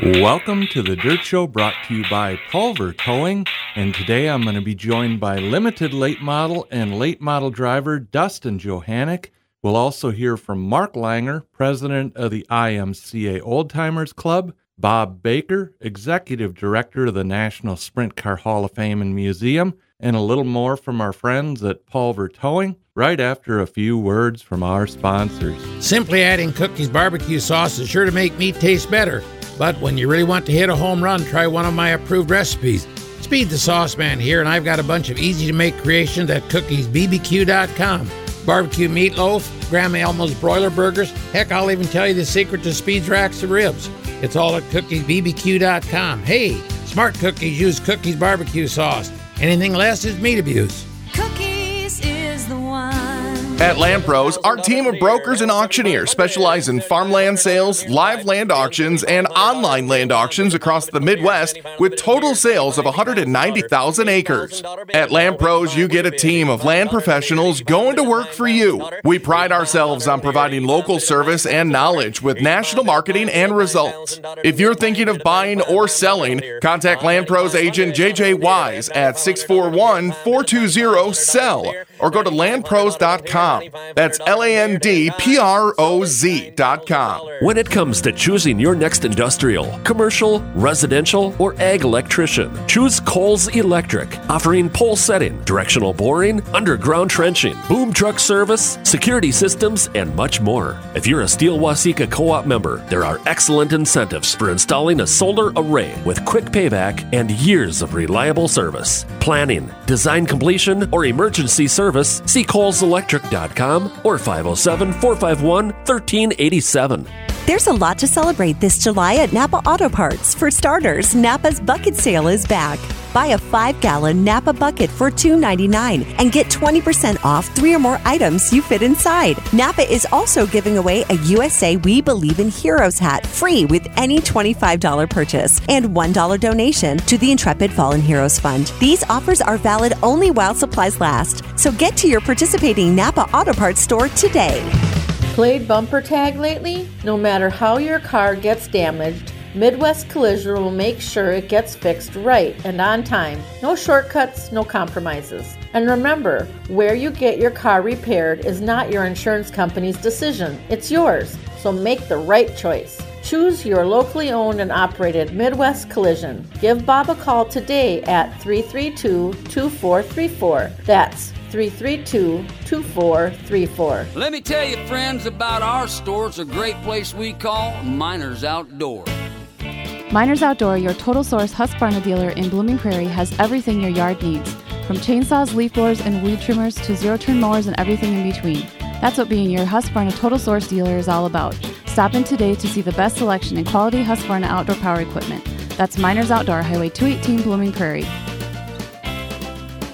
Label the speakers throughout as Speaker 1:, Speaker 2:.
Speaker 1: Welcome to the Dirt Show brought to you by Pulver Towing. And today I'm going to be joined by limited late model and late model driver Dustin Johanneck. We'll also hear from Mark Langer, president of the IMCA Old Timers Club, Bob Baker, executive director of the National Sprint Car Hall of Fame and Museum, and a little more from our friends at Pulver Towing right after a few words from our sponsors.
Speaker 2: Simply adding cookies barbecue sauce is sure to make meat taste better. But when you really want to hit a home run, try one of my approved recipes. Speed the Sauce Man here, and I've got a bunch of easy to make creations at cookiesbbq.com. Barbecue meatloaf, Grandma Elmo's broiler burgers. Heck, I'll even tell you the secret to Speed's racks of ribs. It's all at cookiesbbq.com. Hey, smart cookies use cookies barbecue sauce. Anything less is meat abuse.
Speaker 3: Cookies.
Speaker 4: At LandProz, our team of brokers and auctioneers specialize in farmland sales, live land auctions, and online land auctions across the Midwest with total sales of 190,000 acres. At LandProz, you get a team of land professionals going to work for you. We pride ourselves on providing local service and knowledge with national marketing and results. If you're thinking of buying or selling, contact LandProz agent JJ Wise at 641 420 SELL or go to landproz.com. That's L A N D P R O Z.com.
Speaker 5: When it comes to choosing your next industrial, commercial, residential, or ag electrician, choose Coles Electric, offering pole setting, directional boring, underground trenching, boom truck service, security systems, and much more. If you're a Steele-Waseca co op member, there are excellent incentives for installing a solar array with quick payback and years of reliable service. Planning, design completion, or emergency service, see or 507 451 1387.
Speaker 6: There's a lot to celebrate this July at Napa Auto Parts. For starters, Napa's bucket sale is back. Buy a 5 gallon Napa bucket for $2.99 and get 20% off three or more items you fit inside. Napa is also giving away a USA We Believe in Heroes hat free with any $25 purchase and $1 donation to the Intrepid Fallen Heroes Fund. These offers are valid only while supplies last. So get to your participating Napa Auto Parts store today.
Speaker 7: Played bumper tag lately? No matter how your car gets damaged, Midwest Collision will make sure it gets fixed right and on time. No shortcuts, no compromises. And remember, where you get your car repaired is not your insurance company's decision, it's yours. So make the right choice. Choose your locally owned and operated Midwest Collision. Give Bob a call today at 332 2434. That's 332 2434.
Speaker 8: Let me tell you, friends, about our store. It's a great place we call Miners Outdoor.
Speaker 9: Miners Outdoor, your total source Husqvarna dealer in Blooming Prairie, has everything your yard needs. From chainsaws, leaf blowers, and weed trimmers to zero turn mowers and everything in between. That's what being your Husqvarna Total Source dealer is all about. Stop in today to see the best selection in quality Husqvarna outdoor power equipment. That's Miners Outdoor, Highway 218, Blooming Prairie.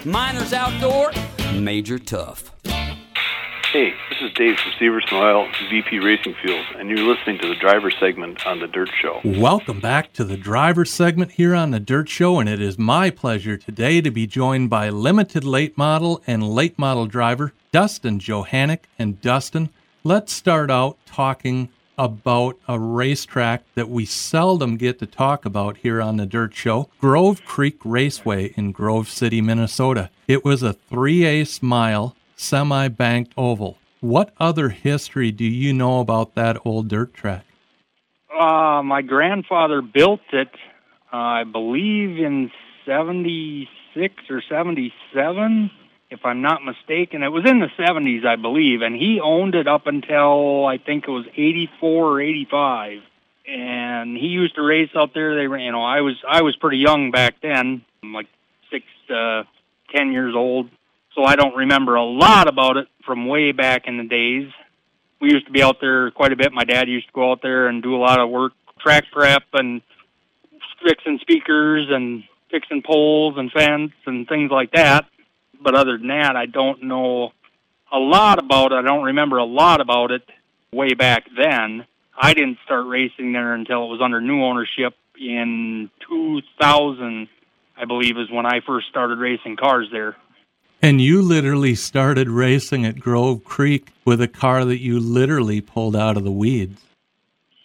Speaker 8: Miners Outdoor, Major Tough.
Speaker 10: Hey, this is Dave from Severson Oil, VP Racing Fuels, and you're listening to the driver segment on The Dirt Show.
Speaker 1: Welcome back to the driver segment here on the Dirt Show, and it is my pleasure today to be joined by limited late model and late model driver Dustin Johanneck. And Dustin, let's start out talking about a racetrack that we seldom get to talk about here on the Dirt Show Grove Creek Raceway in Grove City, Minnesota. It was a three ace mile semi banked oval. What other history do you know about that old dirt track?
Speaker 11: Uh, my grandfather built it, uh, I believe, in 76 or 77, if I'm not mistaken. It was in the 70s, I believe, and he owned it up until I think it was 84 or 85. And he used to race out there. They, were, you know, I was I was pretty young back then, like six to ten years old, so I don't remember a lot about it from way back in the days. We used to be out there quite a bit. My dad used to go out there and do a lot of work, track prep and fixing speakers and fixing poles and fence and things like that. But other than that, I don't know a lot about it. I don't remember a lot about it way back then. I didn't start racing there until it was under new ownership in 2000, I believe, is when I first started racing cars there.
Speaker 1: And you literally started racing at Grove Creek with a car that you literally pulled out of the weeds.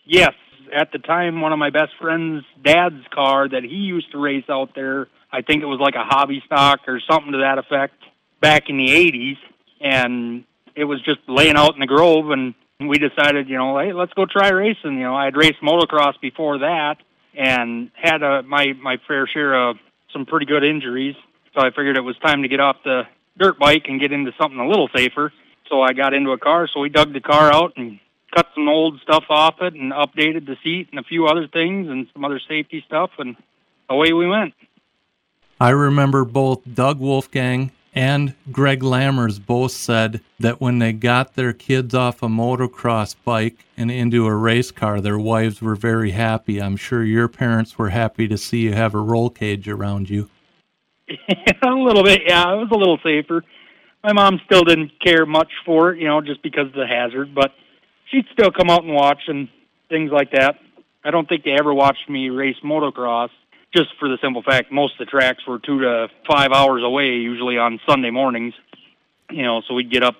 Speaker 11: Yes, at the time one of my best friend's dad's car that he used to race out there. I think it was like a hobby stock or something to that effect back in the 80s. And it was just laying out in the grove and we decided, you know, hey, let's go try racing. You know, I had raced motocross before that and had a, my my fair share of some pretty good injuries. So I figured it was time to get off the dirt bike and get into something a little safer. So I got into a car. So we dug the car out and cut some old stuff off it and updated the seat and a few other things and some other safety stuff and away we went.
Speaker 1: I remember both Doug Wolfgang and Greg Lammers both said that when they got their kids off a motocross bike and into a race car, their wives were very happy. I'm sure your parents were happy to see you have a roll cage around you.
Speaker 11: a little bit, yeah. It was a little safer. My mom still didn't care much for it, you know, just because of the hazard, but she'd still come out and watch and things like that. I don't think they ever watched me race motocross just for the simple fact most of the tracks were two to five hours away, usually on Sunday mornings. You know, so we'd get up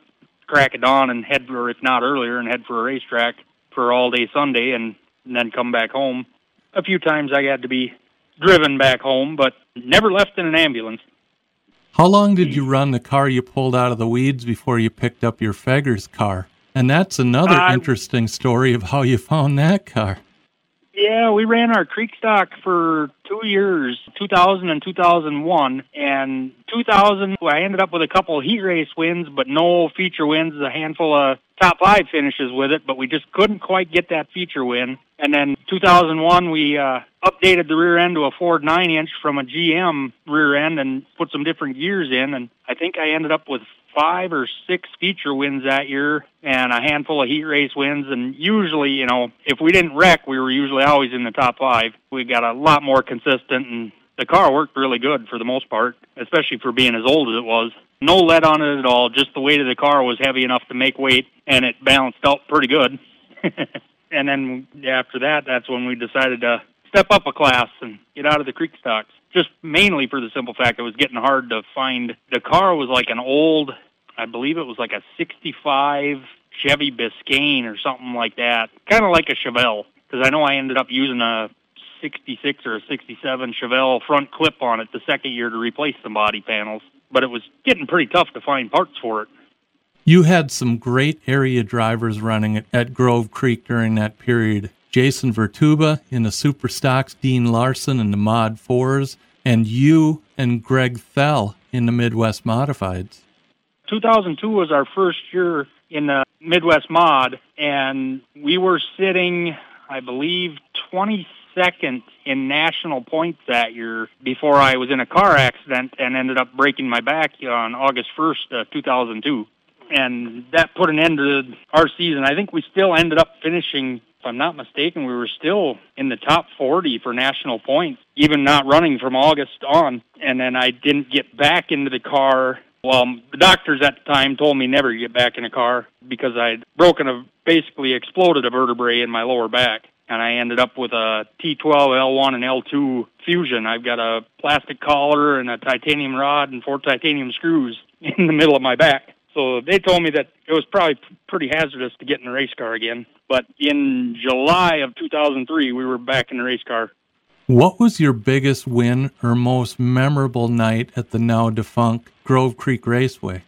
Speaker 11: crack of dawn and head for, if not earlier, and head for a racetrack for all day Sunday, and, and then come back home. A few times I had to be driven back home, but never left in an ambulance.
Speaker 1: How long did you run the car you pulled out of the weeds before you picked up your Feggers car? And that's another uh, interesting story of how you found that car.
Speaker 11: Yeah, we ran our creek stock for two years, 2000 and 2001. And 2000, I ended up with a couple heat race wins, but no feature wins, a handful of top five finishes with it, but we just couldn't quite get that feature win. And then 2001, we uh, updated the rear end to a Ford 9 inch from a GM rear end and put some different gears in. And I think I ended up with five or six feature wins that year and a handful of heat race wins. And usually, you know, if we didn't wreck, we were usually always in the top five. We got a lot more consistent and the car worked really good for the most part, especially for being as old as it was. No lead on it at all, just the weight of the car was heavy enough to make weight and it balanced out pretty good. and then after that, that's when we decided to step up a class and get out of the creek stocks just mainly for the simple fact it was getting hard to find. The car was like an old, I believe it was like a 65 Chevy Biscayne or something like that, kind of like a Chevelle. Because I know I ended up using a 66 or a 67 Chevelle front clip on it the second year to replace the body panels, but it was getting pretty tough to find parts for it.
Speaker 1: You had some great area drivers running at, at Grove Creek during that period. Jason Vertuba in the Super Stocks, Dean Larson in the Mod 4s, and you and Greg Thell in the Midwest Modifieds.
Speaker 11: 2002 was our first year in the Midwest Mod, and we were sitting, I believe, 22nd in national points that year before I was in a car accident and ended up breaking my back on August 1st, uh, 2002. And that put an end to our season. I think we still ended up finishing if I'm not mistaken, we were still in the top 40 for national points, even not running from August on. And then I didn't get back into the car. Well, the doctors at the time told me never to get back in a car because I'd broken a, basically exploded a vertebrae in my lower back. And I ended up with a T12, L1, and L2 fusion. I've got a plastic collar and a titanium rod and four titanium screws in the middle of my back. So they told me that it was probably pretty hazardous to get in a race car again. But in July of 2003, we were back in the race car.
Speaker 1: What was your biggest win or most memorable night at the now defunct Grove Creek Raceway?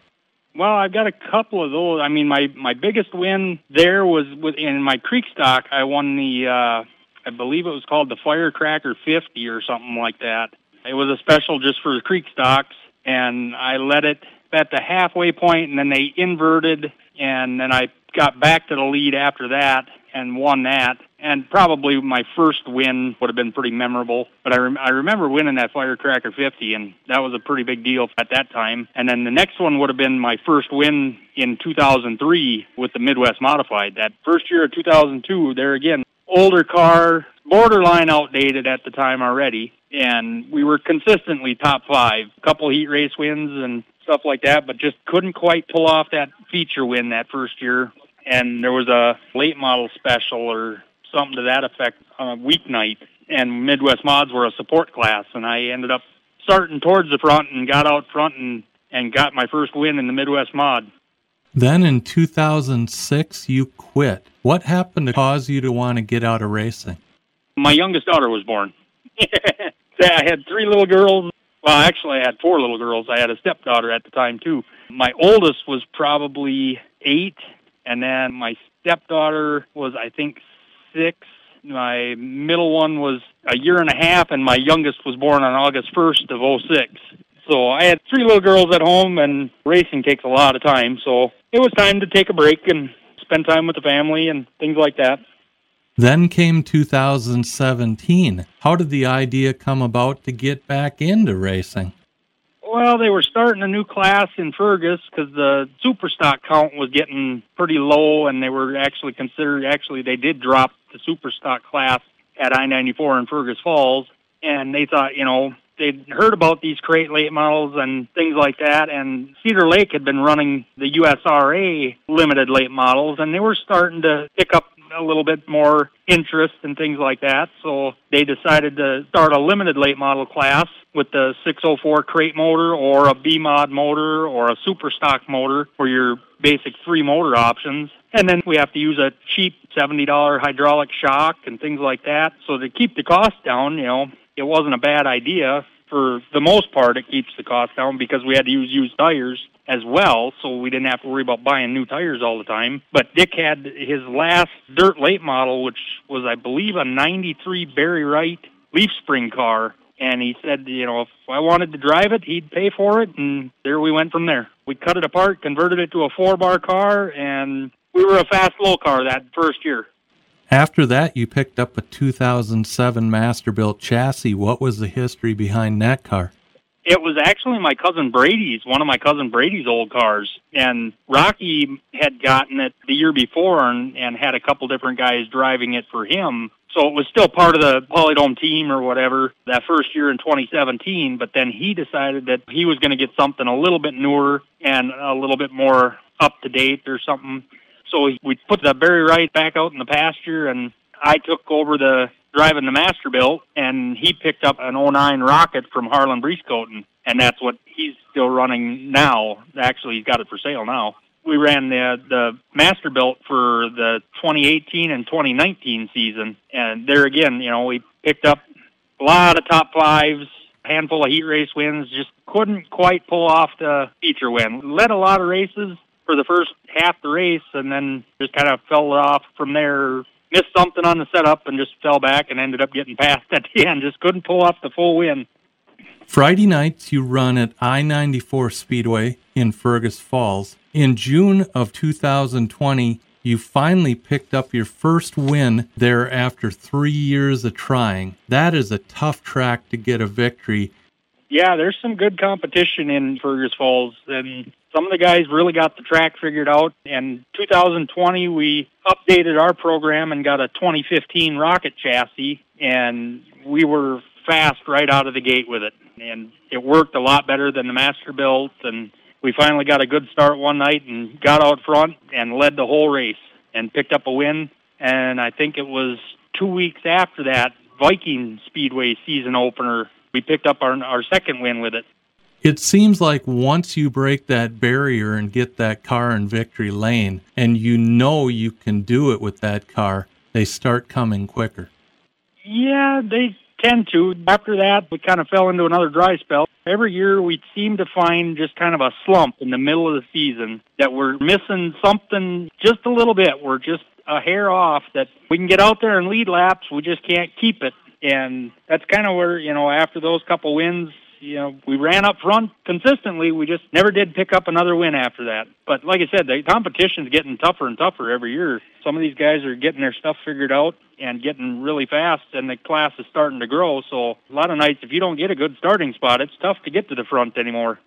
Speaker 11: Well, I've got a couple of those. I mean, my my biggest win there was within my creek stock. I won the, uh, I believe it was called the Firecracker 50 or something like that. It was a special just for the creek stocks, and I led it at the halfway point, and then they inverted, and then I got back to the lead after that and won that. And probably my first win would have been pretty memorable. But I, rem- I remember winning that Firecracker 50, and that was a pretty big deal at that time. And then the next one would have been my first win in 2003 with the Midwest Modified. That first year of 2002, there again, older car, borderline outdated at the time already. And we were consistently top five. A couple heat race wins and stuff like that, but just couldn't quite pull off that feature win that first year. And there was a late model special or something to that effect on a weeknight, and Midwest Mods were a support class, and I ended up starting towards the front and got out front and and got my first win in the Midwest Mod.
Speaker 1: Then in 2006, you quit. What happened to cause you to want to get out of racing?
Speaker 11: My youngest daughter was born. I had three little girls. Well, actually, I had four little girls. I had a stepdaughter at the time, too. My oldest was probably eight, and then my stepdaughter was, I think, six. My middle one was a year and a half, and my youngest was born on August 1st of '06. So I had three little girls at home, and racing takes a lot of time. So it was time to take a break and spend time with the family and things like that.
Speaker 1: Then came 2017. How did the idea come about to get back into racing?
Speaker 11: Well, they were starting a new class in Fergus because the super stock count was getting pretty low, and they were actually considered. Actually, they did drop the super stock class at I-94 in Fergus Falls, and they thought, you know, they'd heard about these crate late models and things like that, and Cedar Lake had been running the USRA limited late models, and they were starting to pick up a little bit more interest and things like that. So they decided to start a limited late model class with the 604 crate motor or a B mod motor or a super stock motor for your basic three motor options. And then we have to use a cheap $70 hydraulic shock and things like that. So to keep the cost down, you know, it wasn't a bad idea. For the most part, it keeps the cost down because we had to use used tires as well, so we didn't have to worry about buying new tires all the time. But Dick had his last dirt late model, which was, I believe, a 93 Barry Wright leaf spring car. And he said, you know, if I wanted to drive it, he'd pay for it. And there we went from there. We cut it apart, converted it to a four bar car, and we were a fast low car that first year.
Speaker 1: After that, you picked up a 2007 Masterbuilt chassis. What was the history behind that car?
Speaker 11: It was actually my cousin Brady's, one of my cousin Brady's old cars. And Rocky had gotten it the year before and, and had a couple different guys driving it for him. So it was still part of the Polydome team or whatever that first year in 2017. But then he decided that he was going to get something a little bit newer and a little bit more up to date or something. So we put the Barry Wright back out in the pasture and I took over the driving the Masterbuilt, and he picked up an 09 Rocket from Harlan Breescoten, and that's what he's still running now. Actually, he's got it for sale now. We ran the the Masterbuilt for the 2018 and 2019 season, and there again, you know, we picked up a lot of top fives, handful of heat race wins. Just couldn't quite pull off the feature win. Led a lot of races for the first half the race, and then just kind of fell off from there missed something on the setup and just fell back and ended up getting passed at the end. Just couldn't pull off the full win.
Speaker 1: Friday nights you run at I 94 Speedway in Fergus Falls. In June of 2020, you finally picked up your first win there after three years of trying. That is a tough track to get a victory.
Speaker 11: Yeah, there's some good competition in Fergus Falls, and some of the guys really got the track figured out. And 2020, we updated our program and got a 2015 rocket chassis, and we were fast right out of the gate with it. And it worked a lot better than the Masterbuilt, and we finally got a good start one night and got out front and led the whole race and picked up a win. And I think it was two weeks after that Viking Speedway season opener, we picked up our, our second win with it.
Speaker 1: It seems like once you break that barrier and get that car in victory lane, and you know you can do it with that car, they start coming quicker.
Speaker 11: Yeah, they tend to. After that, we kind of fell into another dry spell. Every year, we seem to find just kind of a slump in the middle of the season that we're missing something just a little bit. We're just a hair off that we can get out there and lead laps. We just can't keep it. And that's kind of where, you know, after those couple wins, you know, we ran up front consistently. We just never did pick up another win after that. But like I said, the competition's getting tougher and tougher every year. Some of these guys are getting their stuff figured out and getting really fast, and the class is starting to grow. So a lot of nights, if you don't get a good starting spot, it's tough to get to the front anymore.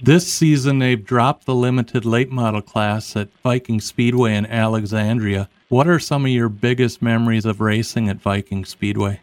Speaker 1: This season, they've dropped the limited late model class at Viking Speedway in Alexandria. What are some of your biggest memories of racing at Viking Speedway?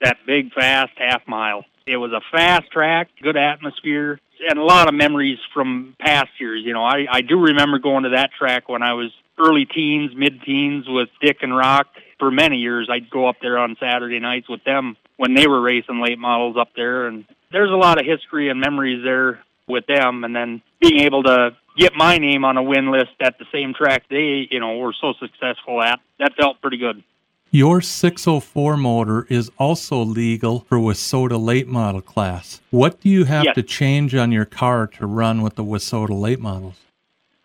Speaker 11: That big, fast half mile it was a fast track, good atmosphere, and a lot of memories from past years. You know, I, I do remember going to that track when I was early teens, mid teens with Dick and Rock. For many years, I'd go up there on Saturday nights with them when they were racing late models up there. And there's a lot of history and memories there with them. And then being able to get my name on a win list at the same track they, you know, were so successful at. That felt pretty good.
Speaker 1: Your 604 motor is also legal for WISSOTA late model class. What do you have
Speaker 11: Yes.
Speaker 1: to change on your car to run with the WISSOTA late models?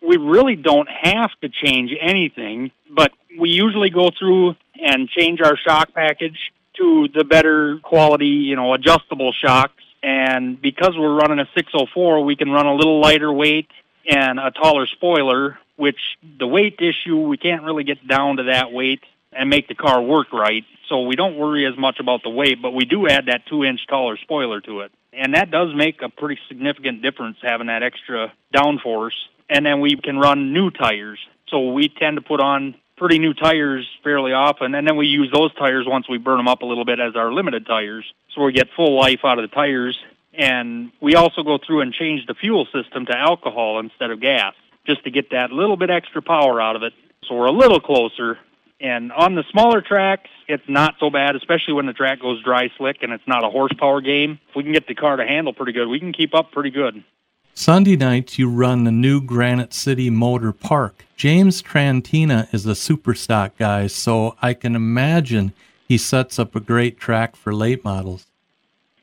Speaker 11: we really don't have to change anything, but we usually go through and change our shock package to the better quality, you know, adjustable shocks. And because we're running a 604, we can run a little lighter weight and a taller spoiler, which the weight issue, we can't really get down to that weight and make the car work right. So we don't worry as much about the weight, but we do add that two inch taller spoiler to it. And that does make a pretty significant difference having that extra downforce. And then we can run new tires. So we tend to put on pretty new tires fairly often. And then we use those tires once we burn them up a little bit as our limited tires. So we get full life out of the tires. And we also go through and change the fuel system to alcohol instead of gas just to get that little bit extra power out of it. So we're a little closer. And on the smaller tracks, it's not so bad, especially when the track goes dry slick and it's not a horsepower game. If we can get the car to handle pretty good, we can keep up pretty good.
Speaker 1: Sunday nights, you run the new Granite City Motor Park. James Trantina is a super stock guy, so I can imagine he sets up a great track for late models.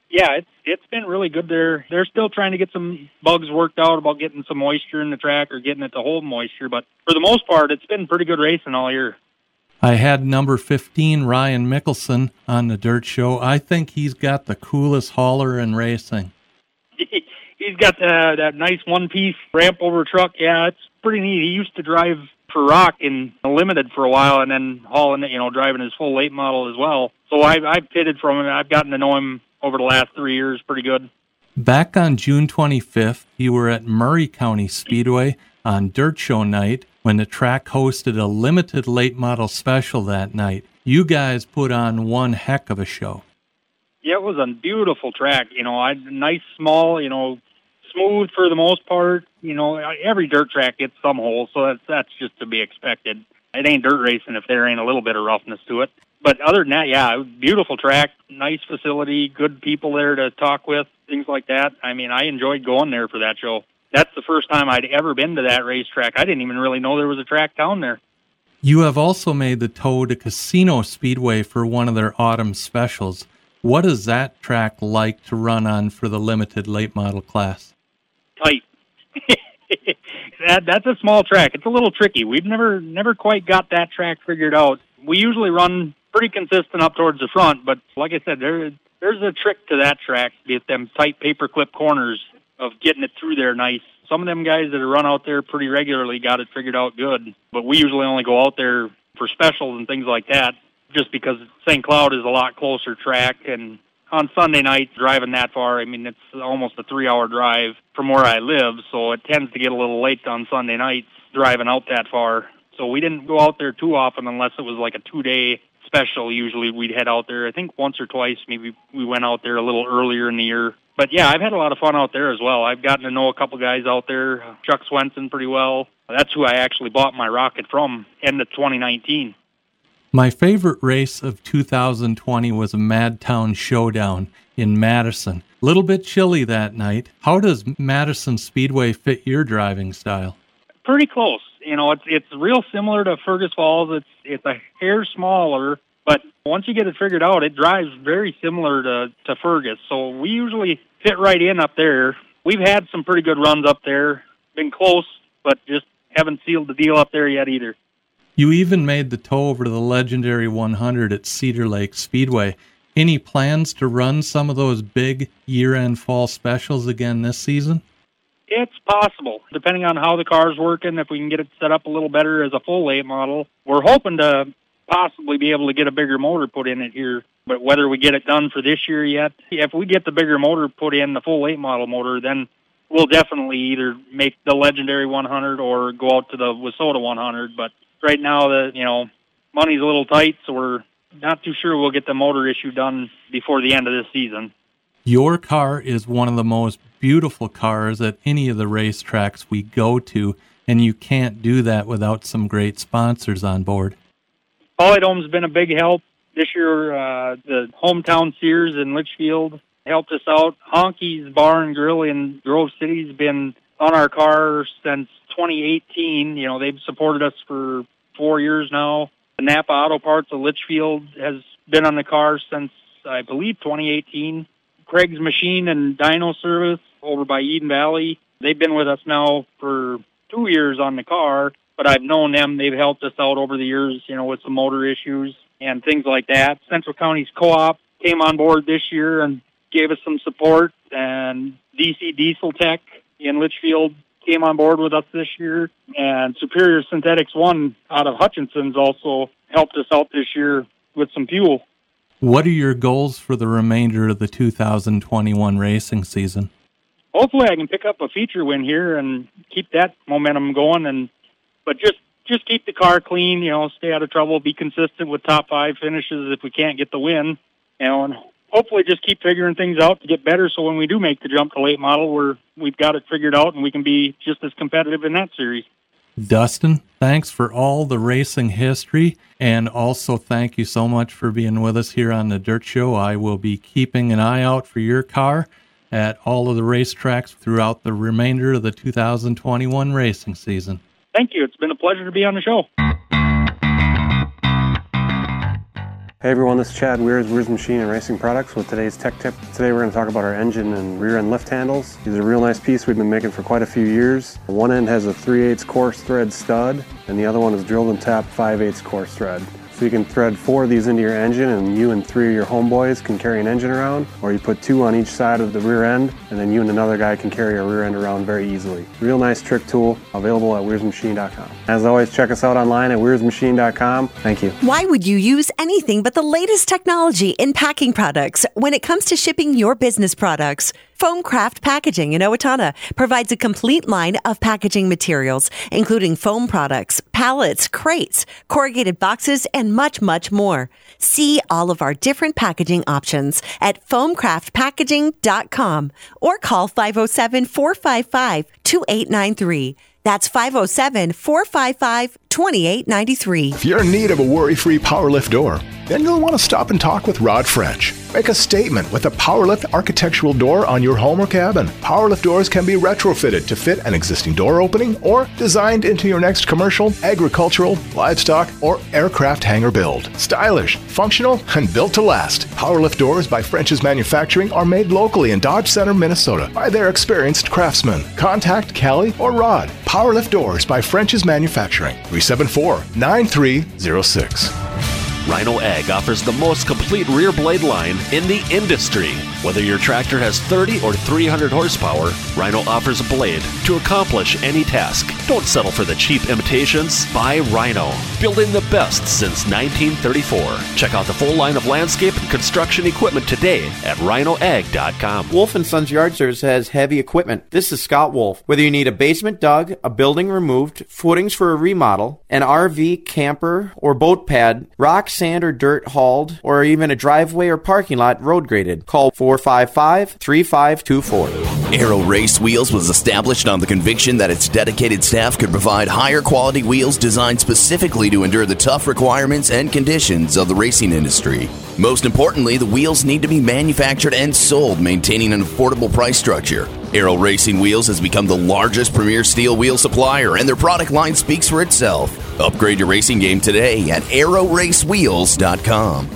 Speaker 11: Yeah, it's it's been really good there. They're still trying to get some bugs worked out about getting some moisture in the track or getting it to hold moisture, but for the most part, it's been pretty good racing all year.
Speaker 1: I had number 15, Ryan Mickelson, on the Dirt Show. I think he's got the coolest hauler in racing.
Speaker 11: He's got the, that nice one-piece ramp over truck. Yeah, it's pretty neat. He used to drive for Rock in limited for a while, and then hauling, it, you know, driving his full late model as well. So I've I've pitted from him. I've gotten to know him over the last three years pretty good.
Speaker 1: Back on June 25th, you were at Murray County Speedway on Dirt Show night when the track hosted a limited late model special that night. You guys put on one heck of a show.
Speaker 11: Yeah, it was a beautiful track. You know, I nice small. You know, smooth for the most part. You know, every dirt track gets some holes, so that's that's just to be expected. It ain't dirt racing if there ain't a little bit of roughness to it. But other than that, yeah, beautiful track, nice facility, good people there to talk with, things like that. I mean, I enjoyed going there for that show. That's the first time I'd ever been to that racetrack. I didn't even really know there was a track down there.
Speaker 1: You have also made the tow to Casino Speedway for one of their autumn specials. What is that track like to run on for the limited late model class?
Speaker 11: tight. that that's a small track. It's a little tricky. We've never never quite got that track figured out. We usually run pretty consistent up towards the front, but like I said, there there's a trick to that track. Get them tight paperclip corners of getting it through there nice. Some of them guys that run out there pretty regularly got it figured out good, but we usually only go out there for specials and things like that, just because St. Cloud is a lot closer track and on Sunday night driving that far, I mean it's almost a three hour drive from where I live, so it tends to get a little late on Sunday nights driving out that far. So we didn't go out there too often unless it was like a two day special. Usually we'd head out there. I think once or twice maybe we went out there a little earlier in the year. But yeah, I've had a lot of fun out there as well. I've gotten to know a couple guys out there, Chuck Swenson pretty well. That's who I actually bought my rocket from end of 2019.
Speaker 1: My favorite race of 2020 was a Madtown Showdown in Madison. A little bit chilly that night. How does Madison Speedway fit your driving style?
Speaker 11: pretty close. You know, it's it's real similar to Fergus Falls. It's it's a hair smaller, but once you get it figured out, it drives very similar to to Fergus. So we usually fit right in up there. We've had some pretty good runs up there. Been close, but just haven't sealed the deal up there yet either.
Speaker 1: You even made the tow over to the legendary 100 at Cedar Lake Speedway. Any plans to run some of those big year end fall specials again this season?
Speaker 11: It's possible, depending on how the car's working. If we can get it set up a little better as a full late model, we're hoping to possibly be able to get a bigger motor put in it here. But whether we get it done for this year yet, if we get the bigger motor put in, the full late model motor, then we'll definitely either make the legendary 100 or go out to the WISSOTA 100. But right now, the you know money's a little tight, so we're not too sure we'll get the motor issue done before the end of this season.
Speaker 1: Your car is one of the most beautiful cars at any of the racetracks we go to, and you can't do that without some great sponsors on board.
Speaker 11: Polydome's been a big help. This year, uh, the hometown Sears in Litchfield helped us out. Honky's Bar and Grill in Grove City's been on our car since 2018. You know, they've supported us for four years now. The Napa Auto Parts of Litchfield has been on the car since, I believe, 2018. Craig's Machine and Dyno Service over by Eden Valley. They've been with us now for two years on the car, but I've known them. They've helped us out over the years, you know, with some motor issues and things like that. Central County's co-op came on board this year and gave us some support, and DC Diesel Tech in Litchfield came on board with us this year, and Superior Synthetics One out of Hutchinson's also helped us out this year with some fuel.
Speaker 1: What are your goals for the remainder of the 2021 racing season?
Speaker 11: Hopefully, I can pick up a feature win here and keep that momentum going. And but just just keep the car clean, you know, stay out of trouble, be consistent with top five finishes if we can't get the win, you know, and hopefully just keep figuring things out to get better. So when we do make the jump to late model, we're we've got it figured out and we can be just as competitive in that series.
Speaker 1: Dustin, thanks for all the racing history. And also, thank you so much for being with us here on the Dirt Show. I will be keeping an eye out for your car at all of the racetracks throughout the remainder of the 2021 racing season.
Speaker 11: Thank you. It's been a pleasure to be on the show.
Speaker 12: Hey everyone, this is Chad Weirs, Weirs Machine and Racing Products with today's tech tip. Today we're going to talk about our engine and rear end lift handles. These are a real nice piece we've been making for quite a few years. One end has a 3 8 coarse thread stud and the other one is drilled and tapped 5 8 coarse thread. So you can thread four of these into your engine and you and three of your homeboys can carry an engine around, or you put two on each side of the rear end and then you and another guy can carry a rear end around very easily. Real nice trick tool, available at weirsmachine.com. As always, check us out online at weirsmachine.com. Thank you.
Speaker 6: Why would you use anything but the latest technology in packing products when it comes to shipping your business products? Foamcraft Packaging in Owatonna provides a complete line of packaging materials, including foam products, pallets, crates, corrugated boxes, and much, much more. See all of our different packaging options at foamcraftpackaging.com or call 507 455 2893. That's 507 455 2893.
Speaker 13: If you're in need of a worry free power lift door, then you'll want to stop and talk with Rod French. Make a statement with a PowerLift architectural door on your home or cabin. PowerLift doors can be retrofitted to fit an existing door opening or designed into your next commercial, agricultural, livestock, or aircraft hangar build. Stylish, functional, and built to last. PowerLift doors by French's Manufacturing are made locally in Dodge Center, Minnesota by their experienced craftsmen. Contact Callie or Rod. PowerLift doors by French's Manufacturing. 374 9306.
Speaker 5: Rhino Ag offers the most complete rear blade line in the industry. Whether your tractor has 30 or 300 horsepower, Rhino offers a blade to accomplish any task. Don't settle for the cheap imitations. Buy Rhino, building the best since 1934. Check out the full line of landscape and construction equipment today at rhinoag.com.
Speaker 14: Wolf and Sons Yard Service has heavy equipment. This is Scott Wolf. Whether you need a basement dug, a building removed, footings for a remodel, an RV, camper, or boat pad, rock, sand, or dirt hauled, or even a driveway or parking lot road graded, call 455 3524.
Speaker 15: Aero Race Wheels was established on the conviction that its dedicated staff could provide higher quality wheels designed specifically to endure the tough requirements and conditions of the racing industry. Most importantly, the wheels need to be manufactured and sold, maintaining an affordable price structure. Aero Racing Wheels has become the largest premier steel wheel supplier, and their product line speaks for itself. Upgrade your racing game today at aeroracewheels.com.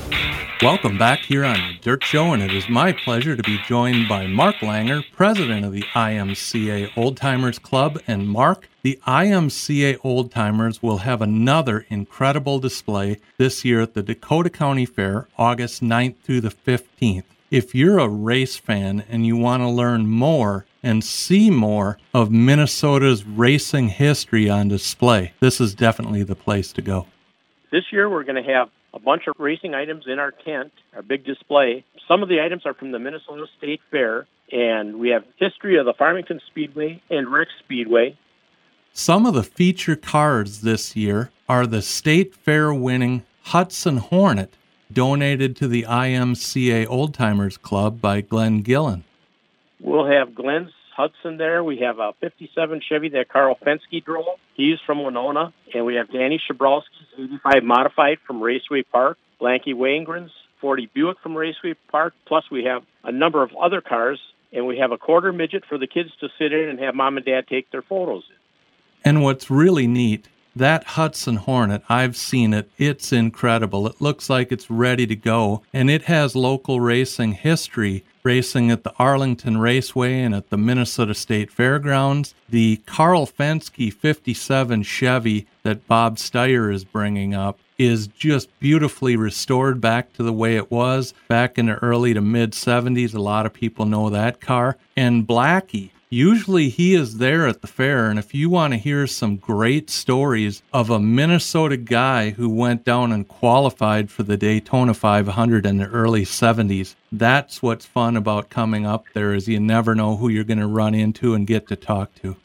Speaker 1: Welcome back here on the Dirt Show, and it is my pleasure to be joined by Mark Langer, president of the IMCA Old Timers Club. And Mark, the IMCA Old Timers will have another incredible display this year at the Dakota County Fair, August 9th through the 15th. If you're a race fan and you want to learn more and see more of Minnesota's racing history on display, this is definitely the place to go.
Speaker 16: This year we're going to have a bunch of racing items in our tent, our big display. Some of the items are from the Minnesota State Fair, and we have history of the Farmington Speedway and Rex Speedway.
Speaker 1: Some of the feature cars this year are the State Fair winning Hudson Hornet, donated to the IMCA Old Timers Club by Glenn Gillen.
Speaker 16: We'll have Glenn's Hudson there. We have a 57 Chevy that Carl Fenske drove. He's from Winona. And we have Danny Shabrowski's 85 Modified from Raceway Park. Blackie Wangerin's 40 Buick from Raceway Park. Plus we have a number of other cars and we have a quarter midget for the kids to sit in and have mom and dad take their photos in.
Speaker 1: And what's really neat, that Hudson Hornet, I've seen it. It's incredible. It looks like it's ready to go, and it has local racing history. Racing at the Arlington Raceway and at the Minnesota State Fairgrounds. The Carl Fenske 57 Chevy that Bob Steyer is bringing up is just beautifully restored back to the way it was back in the early to mid 70s. A lot of people know that car. And Blackie, Usually he is there at the fair, and if you want to hear some great stories of a Minnesota guy who went down and qualified for the Daytona 500 in the early 70s, that's what's fun about coming up there is you never know who you're going to run into and get to talk to.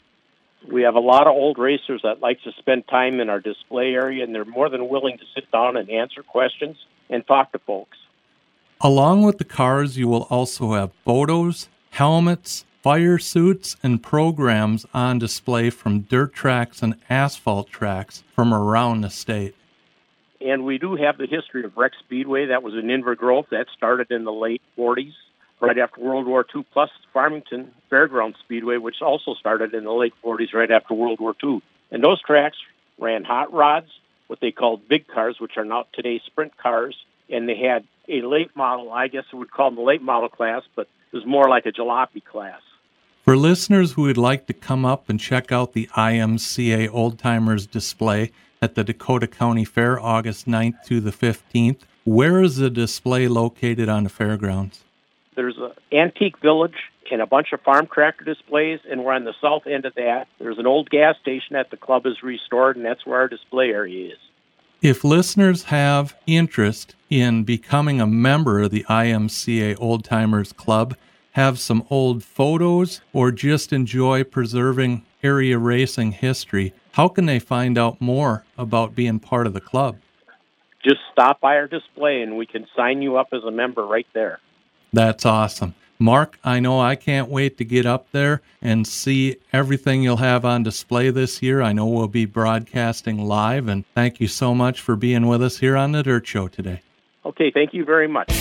Speaker 16: We have a lot of old racers that like to spend time in our display area, and they're more than willing to sit down and answer questions and talk to folks.
Speaker 1: Along with the cars, you will also have photos, helmets, fire suits and programs on display from dirt tracks and asphalt tracks from around the state.
Speaker 16: And we do have the history of Rex Speedway. That was in Inver Grove. That started in the late 40s, right after World War II, plus Farmington Fairground Speedway, which also started in the late 40s, right after World War II. And those tracks ran hot rods, what they called big cars, which are now today's sprint cars. And they had a late model, I guess we would call them the late model class, but it was more like a jalopy class.
Speaker 1: For listeners who would like to come up and check out the IMCA Old Timers display at the Dakota County Fair August 9th through the 15th, where is the display located on the fairgrounds?
Speaker 16: There's an antique village and a bunch of farm tractor displays, and we're on the south end of that. There's an old gas station that the club has restored, and that's where our display area is.
Speaker 1: If listeners have interest in becoming a member of the IMCA Old Timers Club, have some old photos, or just enjoy preserving area racing history, how can they find out more about being part of the club?
Speaker 16: Just stop by our display and we can sign you up as a member right there.
Speaker 1: That's awesome. Mark, I know I can't wait to get up there and see everything you'll have on display this year. I know we'll be broadcasting live, and thank you so much for being with us here on the Dirt Show today.
Speaker 16: Okay, thank you very much.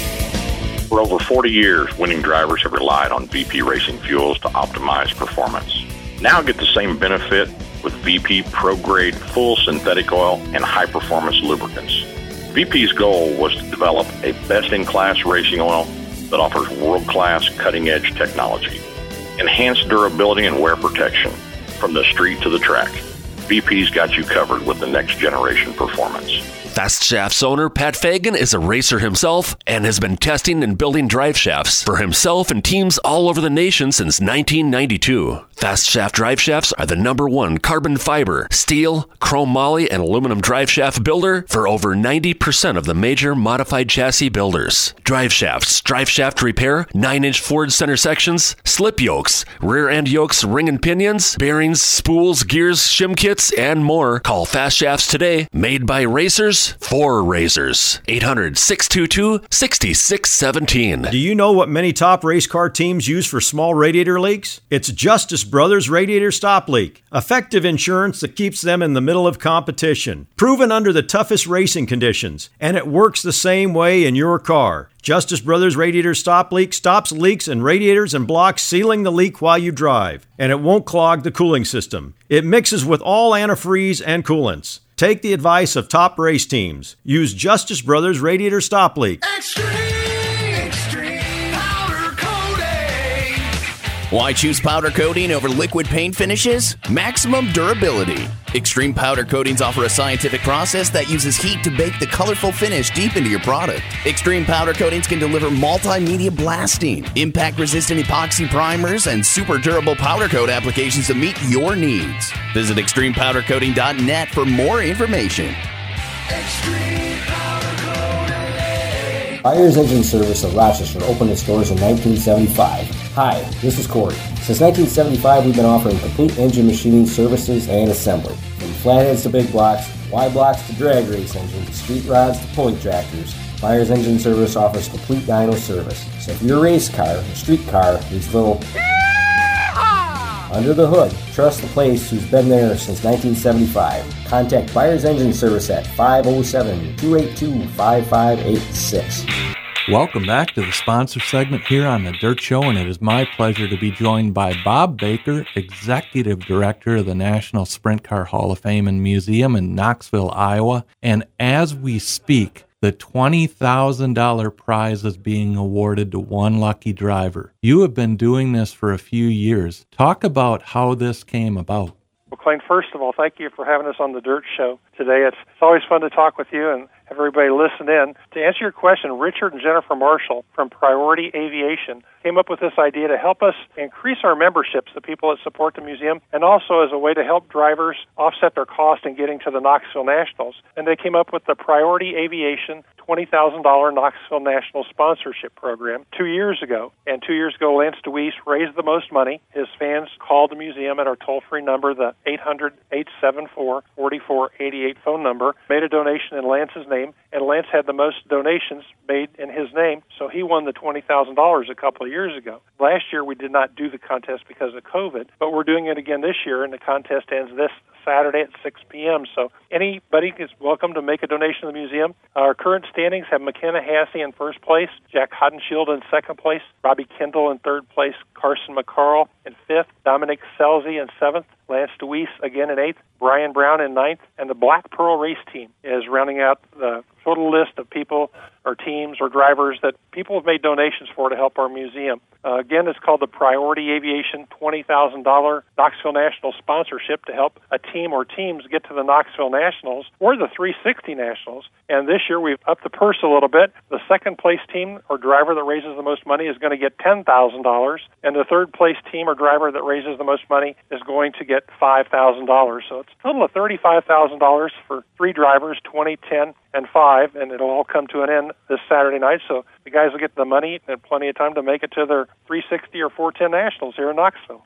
Speaker 17: For over 40 years, winning drivers have relied on VP Racing Fuels to optimize performance. Now get the same benefit with VP Pro Grade full synthetic oil and high performance lubricants. VP's goal was to develop a best in class racing oil that offers world class cutting edge technology, enhanced durability and wear protection from the street to the track. VP's got you covered with the next generation performance.
Speaker 5: Fast Shafts owner Pat Fagan is a racer himself and has been testing and building drive shafts for himself and teams all over the nation since 1992. Fast Shaft drive shafts are the number one carbon fiber, steel, chrome moly, and aluminum drive shaft builder for over 90% of the major modified chassis builders. Drive shafts, drive shaft repair, 9 inch Ford center sections, slip yokes, rear end yokes, ring and pinions, bearings, spools, gears, shim kits, and more. Call Fast Shafts today, made by racers for racers. 800 622 6617.
Speaker 18: Do you know what many top race car teams use for small radiator leaks? It's Justice Brothers Radiator Stop Leak, effective insurance that keeps them in the middle of competition, proven under the toughest racing conditions, and it works the same way in your car. Justice Brothers Radiator Stop Leak stops leaks in radiators and blocks, sealing the leak while you drive, and it won't clog the cooling system. It mixes with all antifreeze and coolants. Take the advice of top race teams. Use Justice Brothers Radiator Stop Leak.
Speaker 15: Why choose powder coating over liquid paint finishes? Maximum durability. Extreme powder coatings offer a scientific process that uses heat to bake the colorful finish deep into your product. Extreme powder coatings can deliver multimedia blasting, impact resistant epoxy primers, and super durable powder coat applications to meet your needs. Visit extremepowdercoating.net for more information.
Speaker 19: Byers Engine Service of Rochester opened its doors in 1975. Hi, this is Corey. Since 1975, we've been offering complete engine machining services and assembly. From flatheads to big blocks, Y blocks to drag race engines, street rods to pulley tractors, Byers Engine Service offers complete dyno service. So if your race car or street car needs little under the hood, trust the place who's been there since 1975. Contact Byers Engine Service at 507 282 5586.
Speaker 1: Welcome back to the sponsor segment here on the Dirt Show, and it is my pleasure to be joined by Bob Baker, Executive Director of the National Sprint Car Hall of Fame and Museum in Knoxville, Iowa. And as we speak, the $20,000 prize is being awarded to one lucky driver. You have been doing this for a few years. Talk about how this came about.
Speaker 20: Well, Clayton, first of all, thank you for having us on the Dirt Show today. It's, it's always fun to talk with you and everybody listen in. To answer your question, Richard and Jennifer Marshall from Priority Aviation came up with this idea to help us increase our memberships, the people that support the museum, and also as a way to help drivers offset their cost in getting to the Knoxville Nationals. And they came up with the Priority Aviation $20,000 Knoxville National Sponsorship Program two years ago. And two years ago, Lance Dewease raised the most money. His fans called the museum at our toll free number, the 800 874 4488 phone number, made a donation in Lance's name, and Lance had the most donations made in his name, so he won the $20,000 a couple of years ago. Last year, we did not do the contest because of COVID, but we're doing it again this year, and the contest ends this Saturday at 6 p.m. So anybody is welcome to make a donation to the museum. Our current standings have McKenna Haase in first place, Jack Hodenshield in second place, Robbie Kendall in third place, Carson McCarl in fifth, Dominic Scelzi in seventh, Lance Dewease again in eighth, Brian Brown in ninth, and the Black Pearl race team is rounding out the total list of people or teams or drivers that people have made donations for to help our museum. Uh, again, it's called the Priority Aviation $20,000 Knoxville National sponsorship to help a team or teams get to the Knoxville Nationals or the 360 Nationals. And this year we've upped the purse a little bit. The second place team or driver that raises the most money is going to get $10,000, and the third place team or driver that raises the most money is going to get $5,000. So it's a total of $35,000 for three drivers, 20, 10, and 5, and it'll all come to an end this Saturday night. So the guys will get the money and plenty of time to make it to their 360 or 410 Nationals here in Knoxville.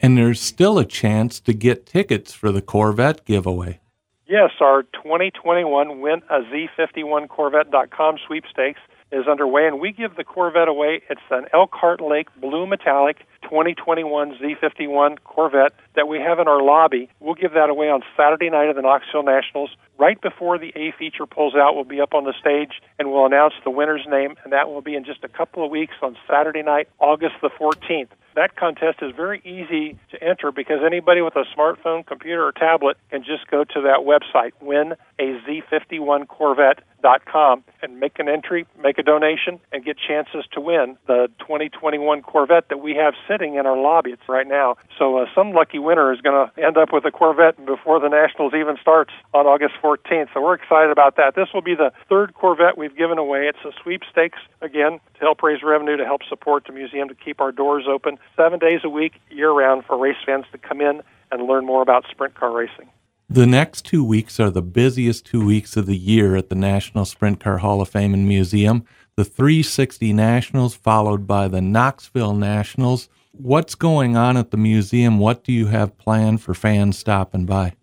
Speaker 1: And there's still a chance to get tickets for the Corvette giveaway.
Speaker 20: Yes, our 2021 Win a Z51 Corvette.com sweepstakes is underway, and we give the Corvette away. It's an Elkhart Lake Blue Metallic 2021 Z51 Corvette that we have in our lobby. We'll give that away on Saturday night at the Knoxville Nationals. Right before the A feature pulls out, we'll be up on the stage and we'll announce the winner's name, and that will be in just a couple of weeks on Saturday night, August the 14th. That contest is very easy to enter because anybody with a smartphone, computer, or tablet can just go to that website, winaz51corvette.com, and make an entry, make a donation, and get chances to win the 2021 Corvette that we have sitting in our lobby it's right now. So uh, some lucky winner is going to end up with a Corvette before the Nationals even starts on August 14th. So we're excited about that. This will be the third Corvette we've given away. It's a sweepstakes, again, to help raise revenue, to help support the museum, to keep our doors open seven days a week, year round, for race fans to come in and learn more about sprint car racing.
Speaker 1: The next two weeks are the busiest two weeks of the year at the National Sprint Car Hall of Fame and Museum. The 360 Nationals, followed by the Knoxville Nationals. What's going on at the museum? What do you have planned for fans stopping by?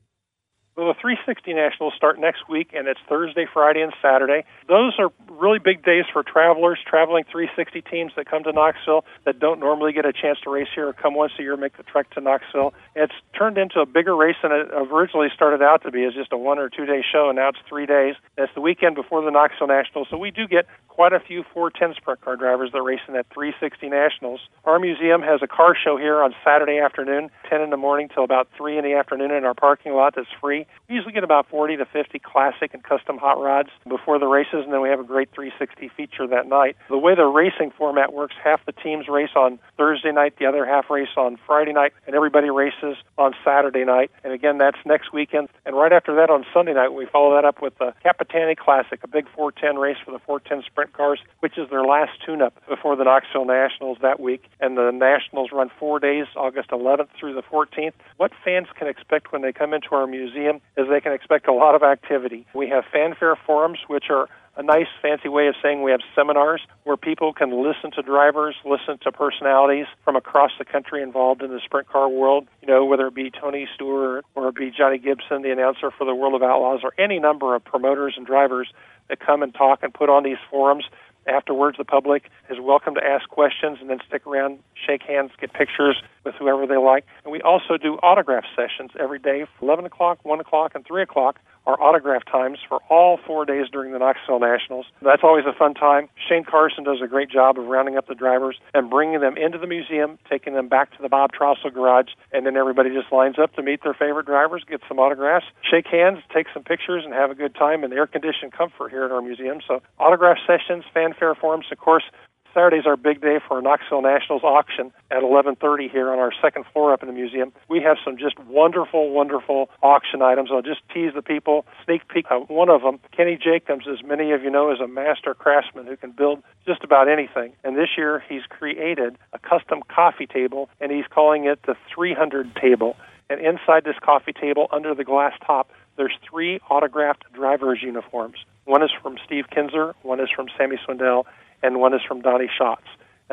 Speaker 20: Well, the 360 Nationals start next week, and it's Thursday, Friday, and Saturday. Those are really big days for travelers, traveling 360 teams that come to Knoxville that don't normally get a chance to race here or come once a year, make the trek to Knoxville. It's turned into a bigger race than it originally started out to be as just a one or two day show, and now it's three days. It's the weekend before the Knoxville Nationals, so we do get quite a few 410 sprint car drivers that race in that 360 Nationals. Our museum has a car show here on Saturday afternoon, 10 in the morning till about 3 in the afternoon in our parking lot that's free. We usually get about 40 to 50 classic and custom hot rods before the races, and then we have a great 360 feature that night. The way the racing format works, half the teams race on Thursday night, the other half race on Friday night, and everybody races on Saturday night. And again, that's next weekend. And right after that on Sunday night, we follow that up with the Capitani Classic, a big 410 race for the 410 sprint cars, which is their last tune-up before the Knoxville Nationals that week. And the Nationals run four days, August 11th through the 14th. What fans can expect when they come into our museum is they can expect a lot of activity. We have fanfare forums, which are a nice fancy way of saying we have seminars where people can listen to drivers, listen to personalities from across the country involved in the sprint car world, you know, whether it be Tony Stewart or it be Johnny Gibson, the announcer for the World of Outlaws, or any number of promoters and drivers that come and talk and put on these forums. Afterwards, the public is welcome to ask questions and then stick around, shake hands, get pictures with whoever they like. And we also do autograph sessions every day, 11 o'clock, 1 o'clock, and 3 o'clock our autograph times for all four days during the Knoxville Nationals. That's always a fun time. Shane Carson does a great job of rounding up the drivers and bringing them into the museum, taking them back to the Bob Trostle garage, and then everybody just lines up to meet their favorite drivers, get some autographs, shake hands, take some pictures, and have a good time in air conditioned comfort here at our museum. So, autograph sessions, fanfare forums, of course, Saturday's our big day for our Knoxville Nationals auction at 11:30 here on our second floor up in the museum. We have some just wonderful, wonderful auction items. I'll just tease the people, sneak peek at one of them. Kenny Jacobs, as many of you know, is a master craftsman who can build just about anything. And this year he's created a custom coffee table, and he's calling it the 300 table. And inside this coffee table, under the glass top, there's three autographed drivers' uniforms. One is from Steve Kinser, one is from Sammy Swindell, and one is from Donnie Schatz.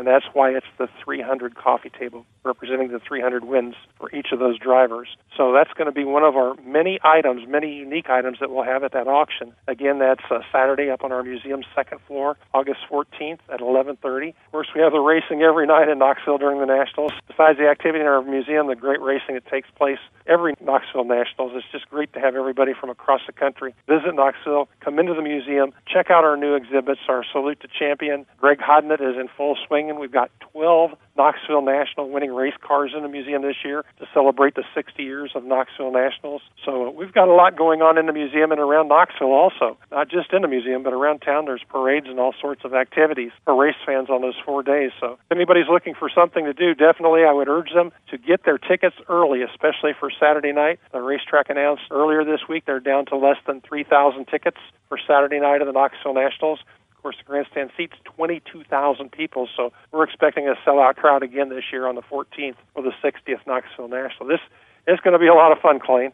Speaker 20: And that's why it's the 300 coffee table, representing the 300 wins for each of those drivers. So that's going to be one of our many items, many unique items that we'll have at that auction. Again, that's uh, Saturday up on our museum's second floor, August 14th at 11:30. Of course, we have the racing every night in Knoxville during the Nationals. Besides the activity in our museum, the great racing that takes place every Knoxville Nationals. It's just great to have everybody from across the country visit Knoxville, come into the museum, check out our new exhibits. Our Salute to Champion, Greg Hodnett is in full swing, and we've got 12 Knoxville National winning race cars in the museum this year to celebrate the 60 years of Knoxville Nationals. So uh, we've got a lot going on in the museum and around Knoxville also. Not just in the museum, but around town there's parades and all sorts of activities for race fans on those four days. So if anybody's looking for something to do, definitely I would urge them to get their tickets early, especially for Saturday night. The racetrack announced earlier this week they're down to less than 3,000 tickets for Saturday night of the Knoxville Nationals. Of course, the grandstand seats 22,000 people, so we're expecting a sellout crowd again this year on the 14th or the 60th Knoxville National. This is going to be a lot of fun, Clayne.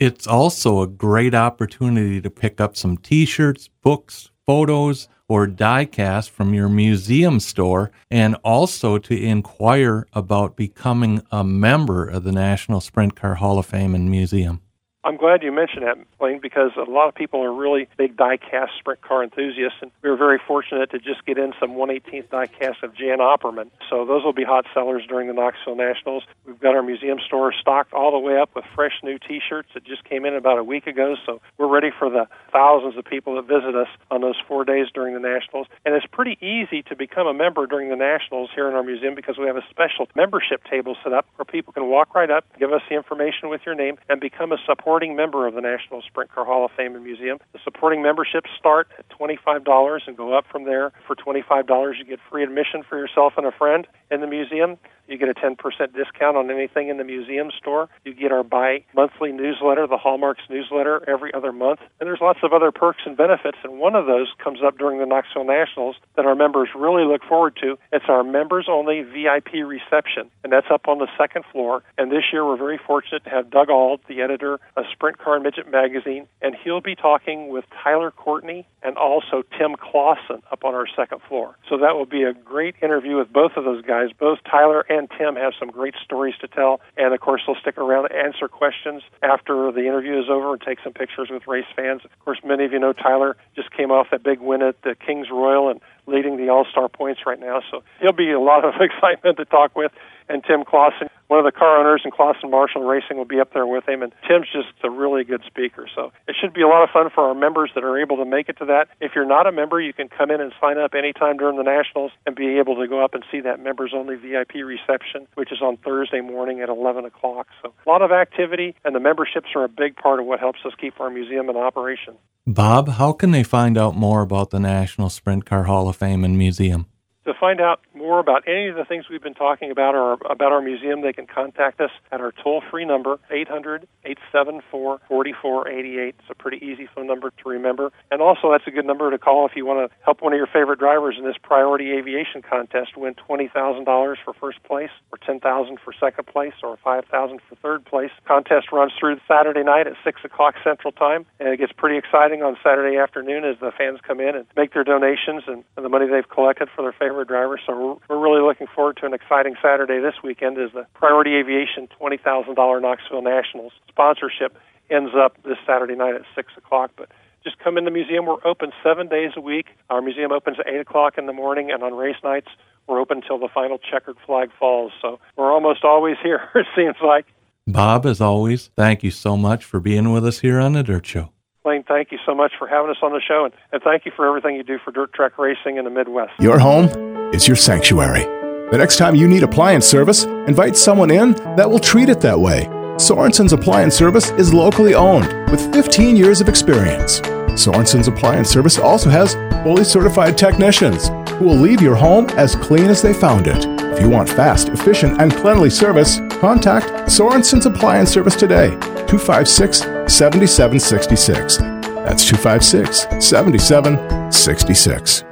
Speaker 1: It's also a great opportunity to pick up some t shirts, books, photos, or diecast from your museum store, and also to inquire about becoming a member of the National Sprint Car Hall of Fame and Museum.
Speaker 20: I'm glad you mentioned that, Blaine, because a lot of people are really big die-cast sprint car enthusiasts, and we were very fortunate to just get in some 118th die-cast of Jan Opperman. So those will be hot sellers during the Knoxville Nationals. We've got our museum store stocked all the way up with fresh new T-shirts that just came in about a week ago. So we're ready for the thousands of people that visit us on those four days during the Nationals. And it's pretty easy to become a member during the Nationals here in our museum because we have a special membership table set up where people can walk right up, give us the information with your name, and become a supporter supporting member of the National Sprint Car Hall of Fame and Museum. The supporting memberships start at $25 and go up from there. For $25, you get free admission for yourself and a friend in the museum. You get a 10% discount on anything in the museum store. You get our bi monthly newsletter, the Hallmarks newsletter, every other month. And there's lots of other perks and benefits. And one of those comes up during the Knoxville Nationals that our members really look forward to. It's our members only VIP reception. And that's up on the second floor. And this year we're very fortunate to have Doug Auld, the editor of Sprint Car and Midget magazine. And he'll be talking with Tyler Courtney and also Tim Clauson up on our second floor. So that will be a great interview with both of those guys. Both Tyler and Tim have some great stories to tell. And of course, they'll stick around and answer questions after the interview is over and take some pictures with race fans. Of course, many of you know Tyler just came off that big win at the Kings Royal and leading the All Star points right now. So he'll be a lot of excitement to talk with. And Tim Clauson, one of the car owners in Clauson Marshall Racing, will be up there with him. And Tim's just a really good speaker. So it should be a lot of fun for our members that are able to make it to that. If you're not a member, you can come in and sign up anytime during the Nationals and be able to go up and see that members only VIP reception, which is on Thursday morning at 11 o'clock. So a lot of activity, and the memberships are a big part of what helps us keep our museum in operation.
Speaker 1: Bob, how can they find out more about the National Sprint Car Hall of Fame and Museum?
Speaker 20: To find out more about any of the things we've been talking about or about our museum, they can contact us at our toll free number, 800 874 4488. It's a pretty easy phone number to remember. And also, that's a good number to call if you want to help one of your favorite drivers in this priority aviation contest win $20,000 for first place, or $10,000 for second place, or $5,000 for third place. Contest runs through Saturday night at 6 o'clock Central Time, and it gets pretty exciting on Saturday afternoon as the fans come in and make their donations and, and the money they've collected for their favorite driver. So we're, we're really looking forward to an exciting Saturday this weekend as the Priority Aviation $20,000 Knoxville Nationals sponsorship ends up this Saturday night at 6 o'clock. But just come in the museum. We're open seven days a week. Our museum opens at 8 o'clock in the morning, and on race nights, we're open until the final checkered flag falls. So we're almost always here, it seems like.
Speaker 1: Bob, as always, thank you so much for being with us here on The Dirt Show.
Speaker 20: Lane, thank you so much for having us on the show, and, and thank you for everything you do for dirt track racing in the Midwest.
Speaker 13: Your home is your sanctuary. The next time you need appliance service, invite someone in that will treat it that way. Sorensen's Appliance Service is locally owned with 15 years of experience. Sorensen's Appliance Service also has fully certified technicians who will leave your home as clean as they found it. If you want fast, efficient, and cleanly service, contact Sorensen's Appliance Service today, 256 7766. That's 256 7766.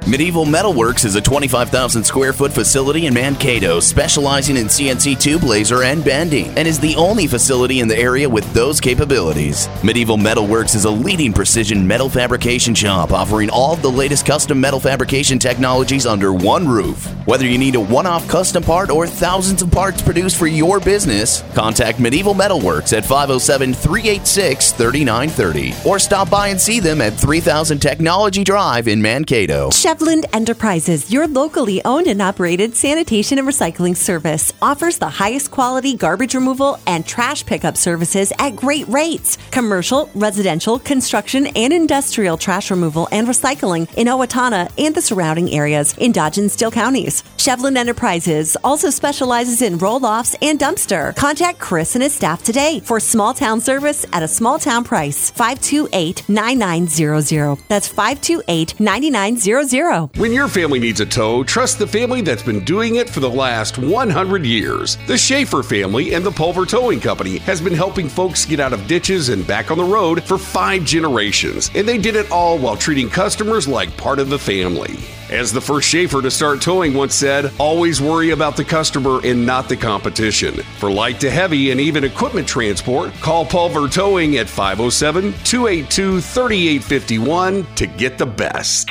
Speaker 15: Medieval Metalworks is a 25,000 square foot facility in Mankato specializing in CNC tube laser and bending and is the only facility in the area with those capabilities. Medieval Metalworks is a leading precision metal fabrication shop offering all of the latest custom metal fabrication technologies under one roof. Whether you need a one off custom part or thousands of parts produced for your business, contact Medieval Metalworks at 507 386 3930 or stop by and see them at 3000 Technology Drive in Mankato.
Speaker 6: Chevland Enterprises, your locally owned and operated sanitation and recycling service, offers the highest quality garbage removal and trash pickup services at great rates. Commercial, residential, construction, and industrial trash removal and recycling in Owatonna and the surrounding areas in Dodge and Steele counties. Chevland Enterprises also specializes in roll offs and dumpster. Contact Chris and his staff today for small town service at a small town price 528 9900. That's 528 9900.
Speaker 21: When your family needs a tow, trust the family that's been doing it for the last 100 years. The Schaefer family and the Pulver Towing Company has been helping folks get out of ditches and back on the road for five generations, and they did it all while treating customers like part of the family. As the first Schaefer to start towing once said, always worry about the customer and not the competition. For light to heavy and even equipment transport, call Pulver Towing at 507 282 3851 to get the best.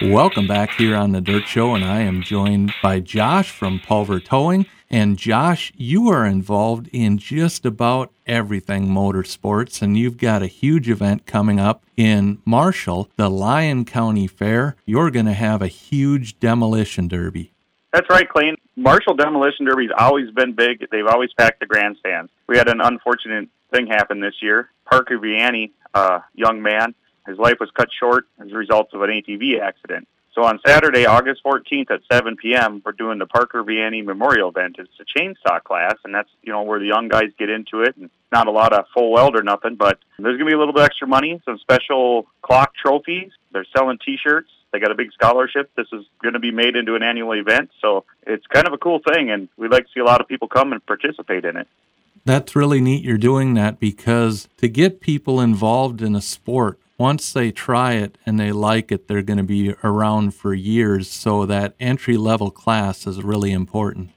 Speaker 1: Welcome back here on the Dirt Show, and I am joined by Josh from Pulver Towing. And Josh, you are involved in just about everything motorsports, and you've got a huge event coming up in Marshall, the Lyon County Fair. You're going to have a huge demolition derby.
Speaker 22: That's right, Clayton. Marshall Demolition Derby's always been big. They've always packed the grandstands. We had an unfortunate thing happen this year. Parker Vianney, a young man, his life was cut short as a result of an ATV accident. So on Saturday, August 14th at 7 p.m., we're doing the Parker Vianney Memorial Event. It's a chainsaw class, and that's you know where the young guys get into it, and not a lot of full weld or nothing. But there's gonna be a little bit extra money, some special clock trophies. They're selling T-shirts. They got a big scholarship. This is going to be made into an annual event, so it's kind of a cool thing, and we'd like to see a lot of people come and participate in it.
Speaker 1: That's really neat you're doing that because to get people involved in a sport, once they try it and they like it, they're going to be around for years. So that entry level class is really important.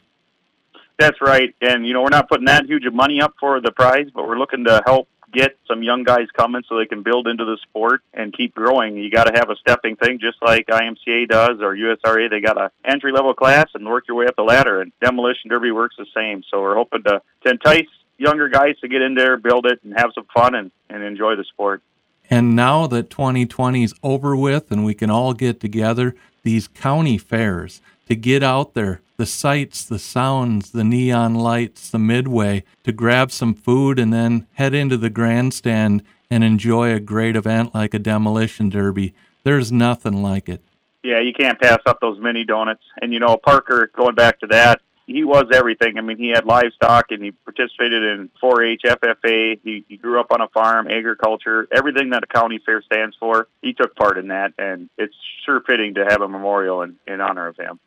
Speaker 22: That's right. And, you know, we're not putting that huge of money up for the prize, but we're looking to help get some young guys coming so they can build into the sport and keep growing. You got to have a stepping thing, just like IMCA does or USRA. They got a entry level class and work your way up the ladder. And Demolition Derby works the same. So we're hoping to, to entice younger guys to get in there, build it, and have some fun and, and enjoy the sport.
Speaker 1: And now that 2020 is over with and we can all get together, these county fairs to get out there, the sights, the sounds, the neon lights, the midway, to grab some food and then head into the grandstand and enjoy a great event like a demolition derby. There's nothing like it.
Speaker 22: Yeah, you can't pass up those mini donuts. And you know, Parker, going back to that, he was everything. I mean, he had livestock and he participated in 4-H, FFA. He, he grew up on a farm, agriculture, everything that a county fair stands for. He took part in that, and it's sure fitting to have a memorial in, in honor of him.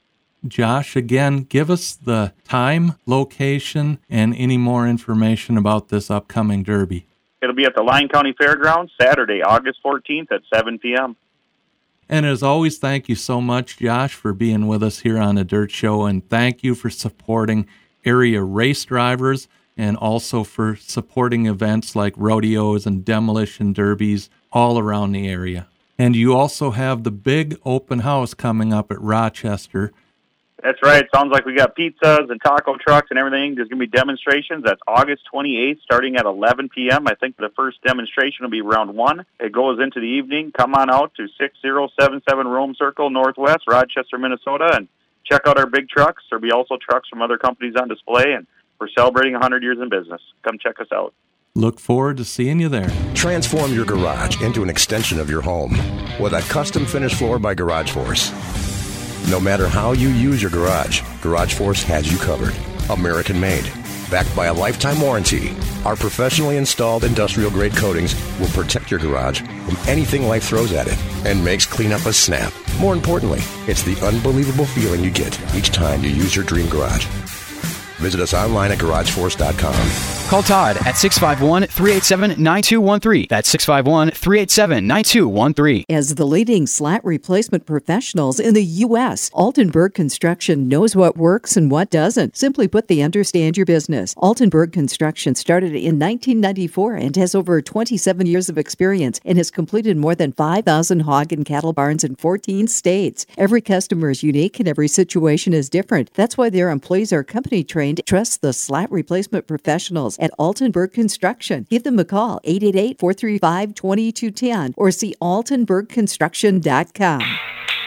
Speaker 1: Josh, again, give us the time, location, and any more information about this upcoming derby.
Speaker 22: It'll be at the Lyon County Fairgrounds Saturday, August 14th at 7 p.m.
Speaker 1: And as always, thank you so much, Josh, for being with us here on the Dirt Show. And thank you for supporting area race drivers and also for supporting events like rodeos and demolition derbies all around the area. And you also have the big open house coming up at Rochester.
Speaker 22: That's right. It Sounds like we got pizzas and taco trucks and everything. There's going to be demonstrations. That's August 28th, starting at 11 p.m. I think the first demonstration will be around 1. It goes into the evening. Come on out to 6077 Rome Circle Northwest, Rochester, Minnesota, and check out our big trucks. There'll be also trucks from other companies on display, and we're celebrating 100 years in business. Come check us out.
Speaker 1: Look forward to seeing you there.
Speaker 23: Transform your garage into an extension of your home with a custom finished floor by Garage Force. No matter how you use your garage, Garage Force has you covered. American made, backed by a lifetime warranty. Our professionally installed industrial grade coatings will protect your garage from anything life throws at it and makes cleanup a snap. More importantly, it's the unbelievable feeling you get each time you use your dream garage. Visit us online at garageforce.com.
Speaker 24: Call Todd at 651 387 9213. That's 651 387 9213.
Speaker 25: As the leading slat replacement professionals in the U.S., Altenburg Construction knows what works and what doesn't. Simply put, they understand your business. Altenburg Construction started in 1994 and has over 27 years of experience and has completed more than 5,000 hog and cattle barns in 14 states. Every customer is unique and every situation is different. That's why their employees are company trained. Trust the slat replacement professionals at Altenburg Construction. Give them a call, 888-435-2210 or see altenburgconstruction.com.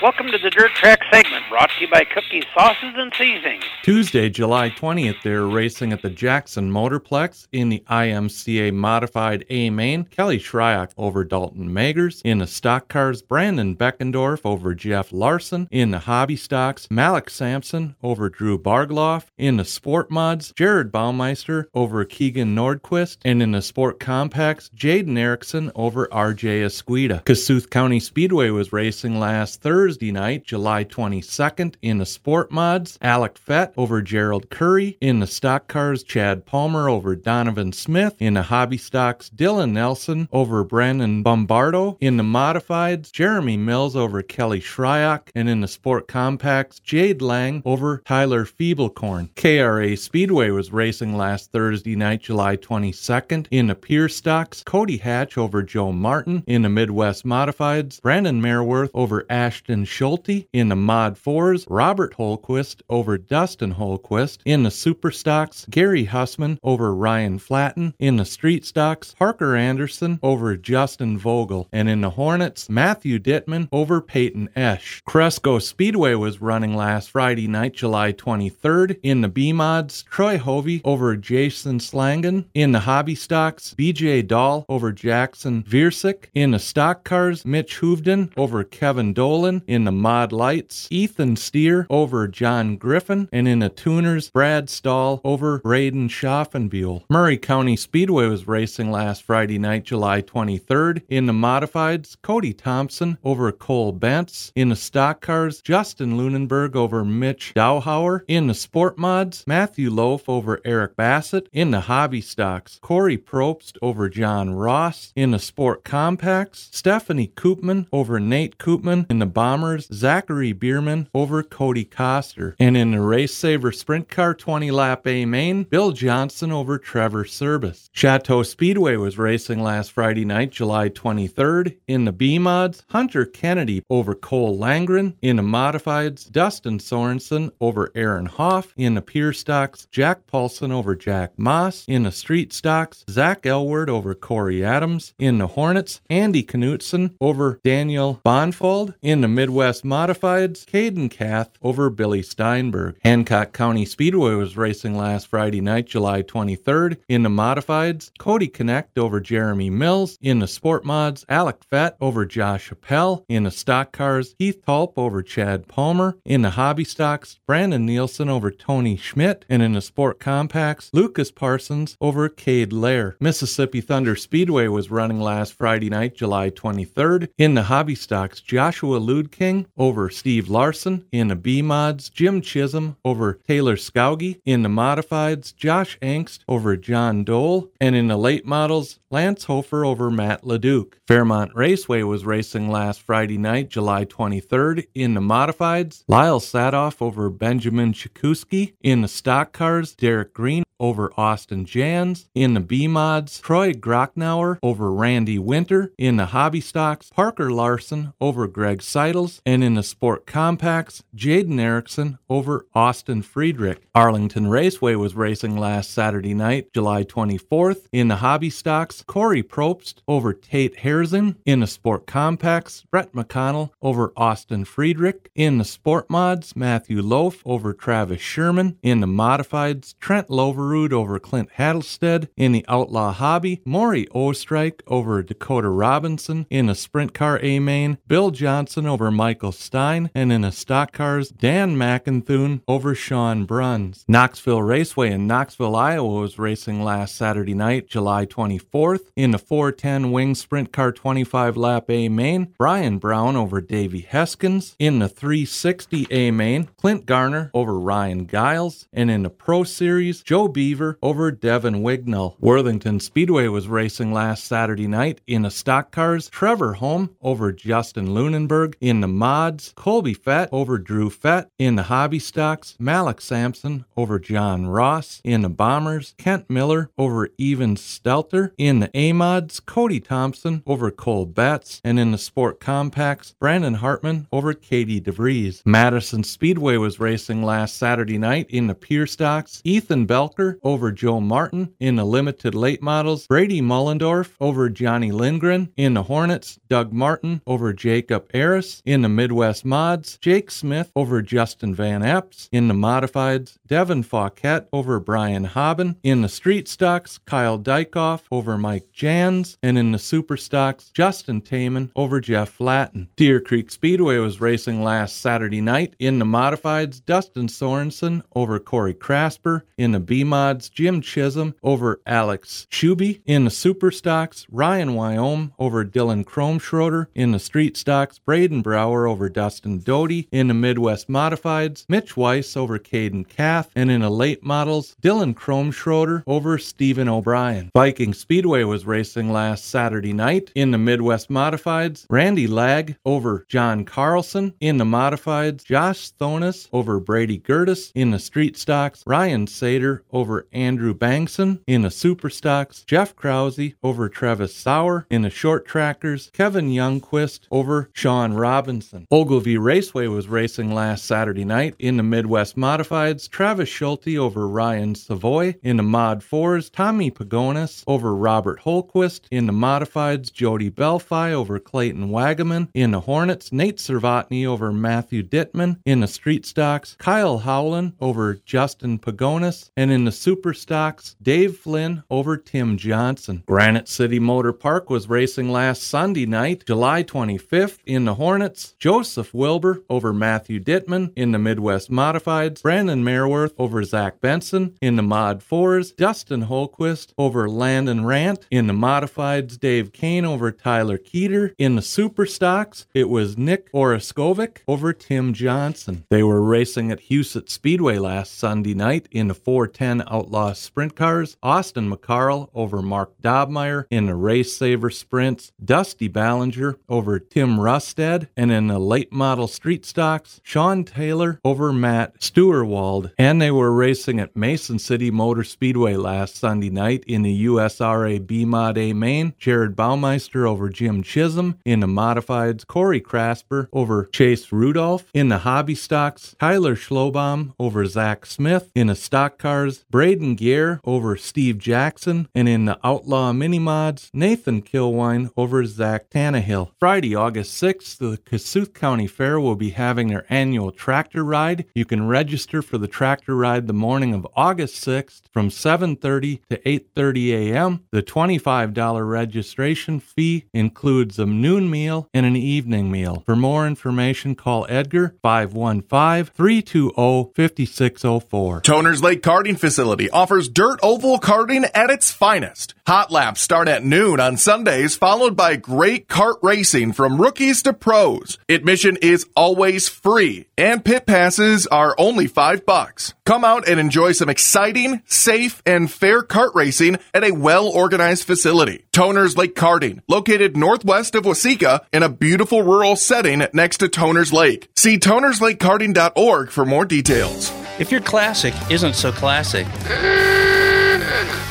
Speaker 26: Welcome to the Dirt Track segment brought to you by Cookie Sauces and Seasonings.
Speaker 1: Tuesday, July 20th, they're racing at the Jackson Motorplex in the IMCA Modified A Main. Kelly Shryock over Dalton Magers. In the stock cars, Brandon Beckendorf over Jeff Larson. In the hobby stocks, Malik Sampson over Drew Bargloff. In the sport mods, Jared Baumeister over Keegan Nordquist. And in the sport compacts, Jaden Erickson over RJ Esquita. Kossuth County Speedway was racing last Thursday night, July 22nd. In the sport mods, Alec Fett over Gerald Curry. In the stock cars, Chad Palmer over Donovan Smith. In the hobby stocks, Dylan Nelson over Brandon Bombardo. In the modifieds, Jeremy Mills over Kelly Shryock. And in the sport compacts, Jade Lang over Tyler Feeblecorn. KRA Speedway was racing last Thursday night, July 22nd. In the Pure stocks, Cody Hatch over Joe Martin. In the Midwest modifieds, Brandon Merworth over Ashton Schulte. In the Mod 4s, Robert Holquist over Dustin Holquist. In the Super Stocks, Gary Hussman over Ryan Flatten. In the Street Stocks, Parker Anderson over Justin Vogel. And in the Hornets, Matthew Dittman over Peyton Esch. Cresco Speedway was running last Friday night, July 23rd. In the B Mods, Troy Hovey over Jason Slangen. In the Hobby Stocks, BJ Dahl over Jackson Viersick. In the Stock Cars, Mitch Hoovden over Kevin Dolan. In the Mod Lights, Ethan Steer over John Griffin. And in the Tuners, Brad Stahl over Braden Schaffenbuhl. Murray County Speedway was racing last Friday night, July 23rd. In the Modifieds, Cody Thompson over Cole Bentz. In the Stock Cars, Justin Lunenberg over Mitch Dowhauer. In the Sport Mods, Matthew Loaf over Eric Bassett. In the Hobby Stocks, Corey Probst over John Ross. In the Sport Compacts, Stephanie Koopman over Nate Koopman. In the Bombers, Zachary Bierman over Cody Coster. And in the Race Saver Sprint Car 20 lap A main, Bill Johnson over Trevor Service. Chateau Speedway was racing last Friday night, July 23rd. In the B mods, Hunter Kennedy over Cole Langren. In the modifieds, Dustin Sorensen over Aaron Hoff. In the Pure stocks, Jack Paulson over Jack Moss. In the Street stocks, Zach Elward over Corey Adams. In the Hornets, Andy Knutson over Daniel Bonfold. In the Midwest Modifieds, Caden Kath over Billy Steinberg. Hancock County Speedway was racing last Friday night, July 23rd. In the Modifieds, Cody Connect over Jeremy Mills. In the Sport Mods, Alec Fett over Josh Appel. In the Stock Cars, Heath Tulp over Chad Palmer. In the Hobby Stocks, Brandon Nielsen over Tony Schmidt. And in the Sport Compacts, Lucas Parsons over Cade Lair. Mississippi Thunder Speedway was running last Friday night, July 23rd. In the Hobby Stocks, Joshua Ludking over Steve Larson. In the B Mods, Jim Chisholm over Taylor Skauge. In the Modifieds, Josh Angst over John Dole. And in the late models, Lance Hofer over Matt LeDuc. Fairmont Raceway was racing last Friday night, July 23rd. In the Modifieds, Lyle Sadoff over Benjamin Chikuski. In the Stock Cars, Derek Green over Austin Jans. In the B mods, Troy Grocknauer over Randy Winter. In the hobby stocks, Parker Larson over Greg Seidel. And in the Sport Compacts, Jaden Erickson over Austin Friedrich. Arlington Raceway was racing last Saturday night, July 24th. In the Hobby Stocks, Corey Probst over Tate Harrison. In the Sport Compacts, Brett McConnell over Austin Friedrich. In the Sport Mods, Matthew Loaf over Travis Sherman. In the Modifieds, Trent Loverud over Clint Hattlestead. In the Outlaw Hobby, Maury Ostrike over Dakota Robinson. In the Sprint Car A Main, Bill Johnson over Michael Stein. And in a Stock Cars, Dan McInthune over Sean Bruns. Knoxville Raceway in Knoxville, Iowa was racing last Saturday night, July 24th. In the 410 Wing Sprint Car 25 Lap A Main, Brian Brown over Davey Heskins. In the 360 A Main, Clint Garner over Ryan Giles. And in the Pro Series, Joe Beaver over Devin Wignall. Worthington Speedway was racing last Saturday night in a stock cars, Trevor Holm over Justin Lunenberg. In the mods, Colby Fett over Drew Fett. In the hobby stocks, Malik Sampson over John Ross. In the bombers, Kent Miller over Even Stelter. In the A mods, Cody Thompson over Cole Betts. And in the sport compacts, Brandon Hartman over Katie DeVries. Madison Speedway was racing last Saturday night in the Pure stocks, Ethan Belker over Joe Martin. In the limited late models, Brady Mullendorf over Johnny Lindgren. In the Hornets, Doug Martin over Jacob Eris. In the Midwest mods, Jake Smith over Justin Van Epps. In the modifieds, Devin Fauquet over Brian Hobbin. In the street stocks, Kyle Dykoff over Mike Jans. And in the super stocks, Justin Taman over Jeff Flatten. Deer Creek Speedway was racing last Saturday night. In the modifieds, Dustin Sorensen over Corey Crasper. In the B mods, Jim Chisholm over Alex Shuby. In the super stocks, Ryan Wyome over Dylan Kromschroeder. In the street stocks, Braden Brower over Dustin Doty. In the Midwest modifieds, Mitch Weiss over Caden Kath. And in the late models, Dylan Kromschroeder over Stephen O'Brien. Viking Speedway was racing last Saturday night. In the Midwest modifieds, Randy Lag over John Carlson. In the modifieds, Josh Thonis over Brady Gertis. In the street stocks, Ryan Sater over Andrew Bankson. In the super stocks, Jeff Krause over Travis Sauer. In the short trackers, Kevin Youngquist over Sean Robinson. Ogilvie Raceway was racing last Saturday night. In the Midwest Modifieds, Travis Schulte over Ryan Savoy. In the Mod 4s, Tommy Pagonis over Robert Holquist. In the Modifieds, Jody Belfi over Clayton Wagaman. In the Hornets, Nate Servatny over Matthew Dittman. In the Street Stocks, Kyle Howland over Justin Pagonis. And in the Super Stocks, Dave Flynn over Tim Johnson. Granite City Motor Park was racing last Sunday night, July 25th. In the Hornets, Joseph Wilbur over Matthew Dittman. In the Midwest Modifieds, Brandon Merworth over Zach Benson. In the Mod 4s, Dustin Holquist over Landon Rant. In the Modifieds, Dave Kane over Tyler Keeter. In the Super Stocks, it was Nick Oraskovic over Tim Johnson. They were racing at Huset Speedway last Sunday night in the 410 Outlaw Sprint Cars. Austin McCarl over Mark Dobmeyer. In the Race Saver Sprints, Dusty Ballinger over Tim Rusted. And in the late model street stocks, Sean Taylor over Matt Stewarwald. And they were racing at Mason City Motor Speedway last Sunday night in the USRA B Mod A main. Jared Baumeister over Jim Chisholm. In the modifieds, Corey Crasper over Chase Rudolph. In the hobby stocks, Tyler Schlobaum over Zach Smith. In the stock cars, Braden Gear over Steve Jackson. And in the outlaw mini mods, Nathan Kilwine over Zach Tannehill. Friday, August 6th, the Kossuth County Fair will be having their annual tractor ride. You can register for the tractor ride the morning of August 6th from 7:30 to 8:30 a.m. The $25 registration fee includes a noon meal and an evening meal. For more information, call Edgar 515-320-5604.
Speaker 27: Toner's Lake Karting Facility offers dirt oval karting at its finest. Hot laps start at noon on Sundays, followed by great kart racing from rookies to pros. Admission is always free, and pit passes are only five bucks. Come out and enjoy some exciting, safe, and fair kart racing at a well-organized facility. Toner's Lake Karting, located northwest of Waseca in a beautiful rural setting next to Toner's Lake. See tonerslakekarting.org for more details.
Speaker 28: If your classic isn't so classic,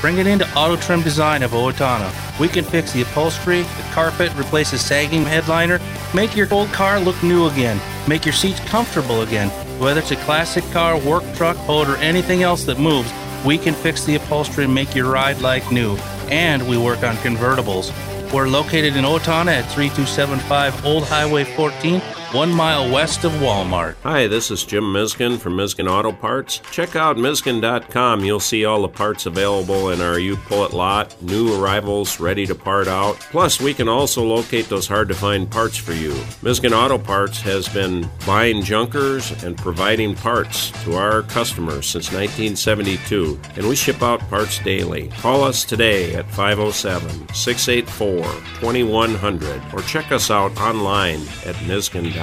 Speaker 28: Bring it into Auto Trim Design of Owatonna. We can fix the upholstery, the carpet, replace the sagging headliner, make your old car look new again, make your seats comfortable again. Whether it's a classic car, work truck, boat, or anything else that moves, we can fix the upholstery and make your ride like new. And we work on convertibles. We're located in Owatonna at 3275 Old Highway 14 one mile west of Walmart.
Speaker 29: Hi, this is Jim Miskin from Miskin Auto Parts. Check out Miskin.com. You'll see all the parts available in our U Pull It lot, new arrivals ready to part out. Plus, we can also locate those hard to find parts for you. Miskin Auto Parts has been buying junkers and providing parts to our customers since 1972, and we ship out parts daily. Call us today at 507 684 2100 or check us out online at Miskin.com.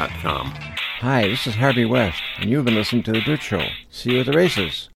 Speaker 30: Hi, this is Harvey West, and you've been listening to The Dirt Show. See you at the races.